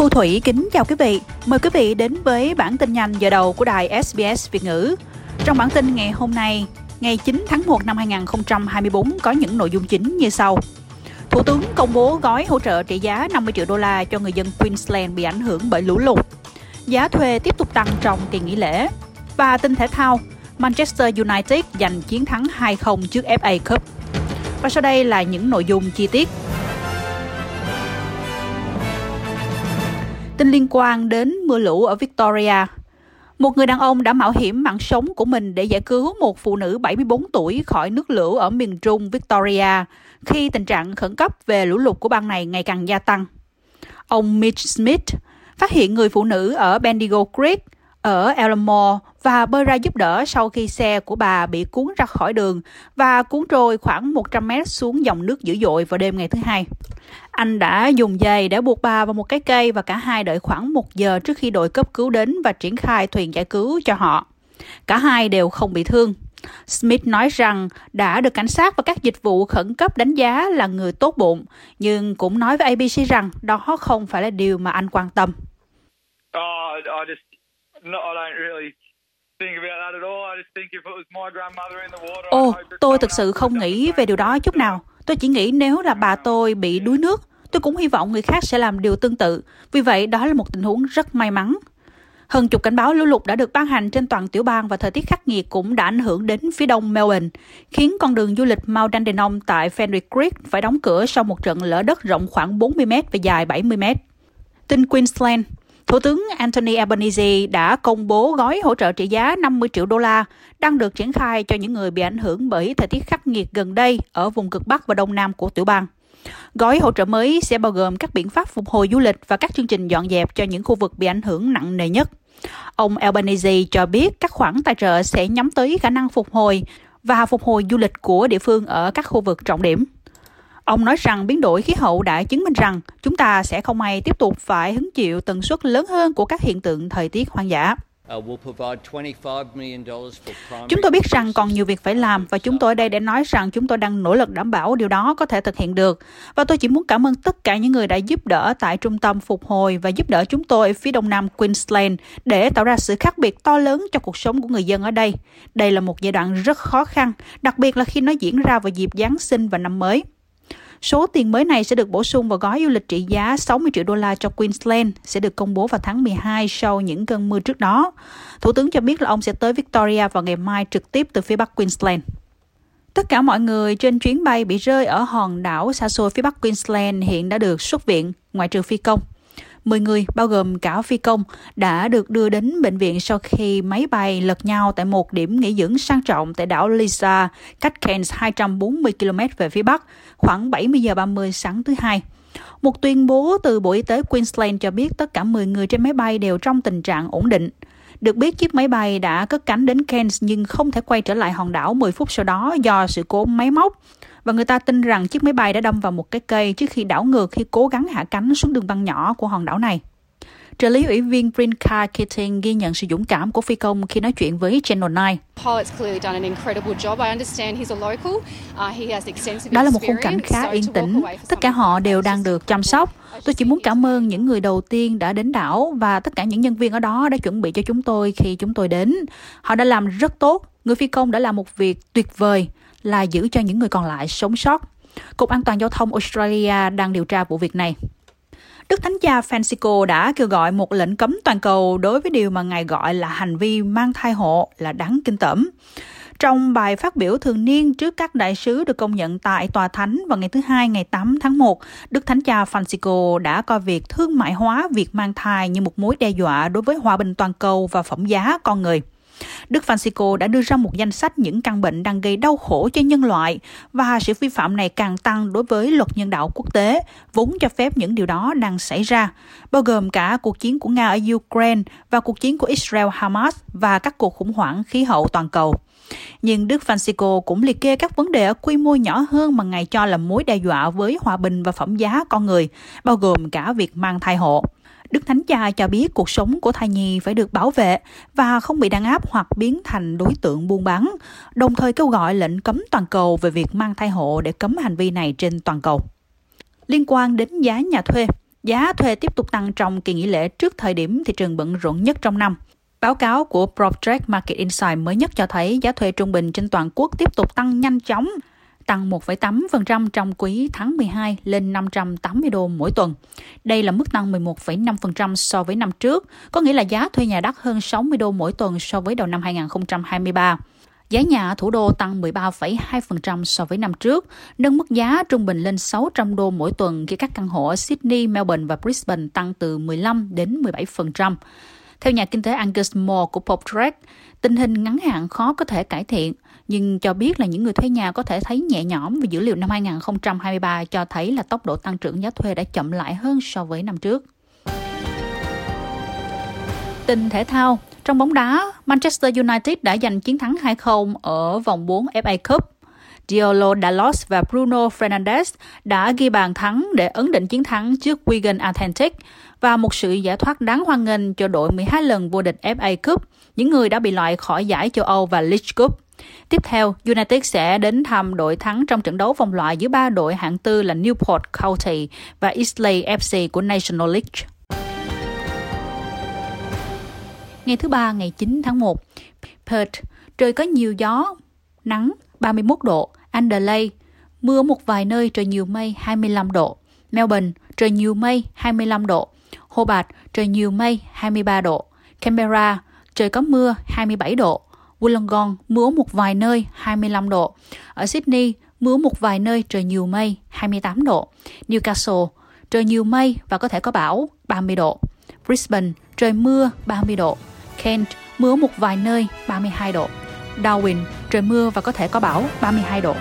Thu Thủy kính chào quý vị. Mời quý vị đến với bản tin nhanh giờ đầu của đài SBS Việt ngữ. Trong bản tin ngày hôm nay, ngày 9 tháng 1 năm 2024 có những nội dung chính như sau. Thủ tướng công bố gói hỗ trợ trị giá 50 triệu đô la cho người dân Queensland bị ảnh hưởng bởi lũ lụt. Giá thuê tiếp tục tăng trong kỳ nghỉ lễ. Và tin thể thao, Manchester United giành chiến thắng 2-0 trước FA Cup. Và sau đây là những nội dung chi tiết. Tin liên quan đến mưa lũ ở Victoria. Một người đàn ông đã mạo hiểm mạng sống của mình để giải cứu một phụ nữ 74 tuổi khỏi nước lũ ở miền trung Victoria, khi tình trạng khẩn cấp về lũ lụt của bang này ngày càng gia tăng. Ông Mitch Smith phát hiện người phụ nữ ở Bendigo Creek, ở Elmore và bơi ra giúp đỡ sau khi xe của bà bị cuốn ra khỏi đường và cuốn trôi khoảng 100 mét xuống dòng nước dữ dội vào đêm ngày thứ hai. Anh đã dùng dây để buộc bà vào một cái cây và cả hai đợi khoảng một giờ trước khi đội cấp cứu đến và triển khai thuyền giải cứu cho họ. Cả hai đều không bị thương. Smith nói rằng đã được cảnh sát và các dịch vụ khẩn cấp đánh giá là người tốt bụng, nhưng cũng nói với ABC rằng đó không phải là điều mà anh quan tâm. Oh, I just Ồ, tôi thực sự không nghĩ về điều đó chút nào. Tôi chỉ nghĩ nếu là bà tôi bị đuối nước, tôi cũng hy vọng người khác sẽ làm điều tương tự. Vì vậy, đó là một tình huống rất may mắn. Hơn chục cảnh báo lũ lụt đã được ban hành trên toàn tiểu bang và thời tiết khắc nghiệt cũng đã ảnh hưởng đến phía đông Melbourne, khiến con đường du lịch Mount Dandenong tại Fenwick Creek phải đóng cửa sau một trận lở đất rộng khoảng 40 m và dài 70 m. Tin Queensland, Thủ tướng Anthony Albanese đã công bố gói hỗ trợ trị giá 50 triệu đô la đang được triển khai cho những người bị ảnh hưởng bởi thời tiết khắc nghiệt gần đây ở vùng cực Bắc và Đông Nam của tiểu bang. Gói hỗ trợ mới sẽ bao gồm các biện pháp phục hồi du lịch và các chương trình dọn dẹp cho những khu vực bị ảnh hưởng nặng nề nhất. Ông Albanese cho biết các khoản tài trợ sẽ nhắm tới khả năng phục hồi và phục hồi du lịch của địa phương ở các khu vực trọng điểm. Ông nói rằng biến đổi khí hậu đã chứng minh rằng chúng ta sẽ không may tiếp tục phải hứng chịu tần suất lớn hơn của các hiện tượng thời tiết hoang dã. Uh, chúng tôi biết rằng còn nhiều việc phải làm và chúng tôi ở đây để nói rằng chúng tôi đang nỗ lực đảm bảo điều đó có thể thực hiện được. Và tôi chỉ muốn cảm ơn tất cả những người đã giúp đỡ tại trung tâm phục hồi và giúp đỡ chúng tôi ở phía đông nam Queensland để tạo ra sự khác biệt to lớn cho cuộc sống của người dân ở đây. Đây là một giai đoạn rất khó khăn, đặc biệt là khi nó diễn ra vào dịp Giáng sinh và năm mới. Số tiền mới này sẽ được bổ sung vào gói du lịch trị giá 60 triệu đô la cho Queensland, sẽ được công bố vào tháng 12 sau những cơn mưa trước đó. Thủ tướng cho biết là ông sẽ tới Victoria vào ngày mai trực tiếp từ phía Bắc Queensland. Tất cả mọi người trên chuyến bay bị rơi ở hòn đảo xa xôi phía Bắc Queensland hiện đã được xuất viện, ngoại trừ phi công. 10 người, bao gồm cả phi công, đã được đưa đến bệnh viện sau khi máy bay lật nhau tại một điểm nghỉ dưỡng sang trọng tại đảo Lisa, cách Cairns 240 km về phía bắc, khoảng 70 giờ 30 sáng thứ Hai. Một tuyên bố từ Bộ Y tế Queensland cho biết tất cả 10 người trên máy bay đều trong tình trạng ổn định. Được biết chiếc máy bay đã cất cánh đến Cairns nhưng không thể quay trở lại hòn đảo 10 phút sau đó do sự cố máy móc và người ta tin rằng chiếc máy bay đã đâm vào một cái cây trước khi đảo ngược khi cố gắng hạ cánh xuống đường băng nhỏ của hòn đảo này. Trợ lý ủy viên Brinka Keating ghi nhận sự dũng cảm của phi công khi nói chuyện với Channel 9. Đó là một khung cảnh khá yên tĩnh. Tất cả họ đều đang được chăm sóc. Tôi chỉ muốn cảm ơn những người đầu tiên đã đến đảo và tất cả những nhân viên ở đó đã chuẩn bị cho chúng tôi khi chúng tôi đến. Họ đã làm rất tốt. Người phi công đã làm một việc tuyệt vời là giữ cho những người còn lại sống sót. Cục An toàn Giao thông Australia đang điều tra vụ việc này. Đức Thánh cha Francisco đã kêu gọi một lệnh cấm toàn cầu đối với điều mà ngài gọi là hành vi mang thai hộ là đáng kinh tởm. Trong bài phát biểu thường niên trước các đại sứ được công nhận tại Tòa Thánh vào ngày thứ Hai ngày 8 tháng 1, Đức Thánh Cha Francisco đã coi việc thương mại hóa việc mang thai như một mối đe dọa đối với hòa bình toàn cầu và phẩm giá con người. Đức Francisco đã đưa ra một danh sách những căn bệnh đang gây đau khổ cho nhân loại và sự vi phạm này càng tăng đối với luật nhân đạo quốc tế, vốn cho phép những điều đó đang xảy ra, bao gồm cả cuộc chiến của Nga ở Ukraine và cuộc chiến của Israel-Hamas và các cuộc khủng hoảng khí hậu toàn cầu. Nhưng Đức Francisco cũng liệt kê các vấn đề ở quy mô nhỏ hơn mà Ngài cho là mối đe dọa với hòa bình và phẩm giá con người, bao gồm cả việc mang thai hộ. Đức Thánh Cha cho biết cuộc sống của thai nhi phải được bảo vệ và không bị đàn áp hoặc biến thành đối tượng buôn bán, đồng thời kêu gọi lệnh cấm toàn cầu về việc mang thai hộ để cấm hành vi này trên toàn cầu. Liên quan đến giá nhà thuê, Giá thuê tiếp tục tăng trong kỳ nghỉ lễ trước thời điểm thị trường bận rộn nhất trong năm. Báo cáo của PropTrack Market Insight mới nhất cho thấy giá thuê trung bình trên toàn quốc tiếp tục tăng nhanh chóng, tăng 1,8% trong quý tháng 12 lên 580 đô mỗi tuần. Đây là mức tăng 11,5% so với năm trước, có nghĩa là giá thuê nhà đắt hơn 60 đô mỗi tuần so với đầu năm 2023. Giá nhà ở thủ đô tăng 13,2% so với năm trước, nâng mức giá trung bình lên 600 đô mỗi tuần khi các căn hộ ở Sydney, Melbourne và Brisbane tăng từ 15 đến 17%. Theo nhà kinh tế Angus Moore của PopTrack, tình hình ngắn hạn khó có thể cải thiện, nhưng cho biết là những người thuê nhà có thể thấy nhẹ nhõm vì dữ liệu năm 2023 cho thấy là tốc độ tăng trưởng giá thuê đã chậm lại hơn so với năm trước. Tin thể thao, trong bóng đá, Manchester United đã giành chiến thắng 2-0 ở vòng 4 FA Cup. Diolo Dalot và Bruno Fernandes đã ghi bàn thắng để ấn định chiến thắng trước Wigan Athletic và một sự giải thoát đáng hoan nghênh cho đội 12 lần vô địch FA Cup, những người đã bị loại khỏi giải châu Âu và League Cup. Tiếp theo, United sẽ đến thăm đội thắng trong trận đấu vòng loại giữa ba đội hạng tư là Newport County và Islay FC của National League. Ngày thứ ba, ngày 9 tháng 1, Perth, trời có nhiều gió, nắng, 31 độ, Adelaide, mưa một vài nơi trời nhiều mây 25 độ, Melbourne, trời nhiều mây 25 độ, Hobart, trời nhiều mây 23 độ, Canberra, trời có mưa 27 độ, Wollongong, mưa một vài nơi 25 độ, ở Sydney, mưa một vài nơi trời nhiều mây 28 độ, Newcastle, trời nhiều mây và có thể có bão 30 độ, Brisbane, trời mưa 30 độ, Kent, mưa một vài nơi 32 độ, Darwin, trời mưa và có thể có bão 32 độ.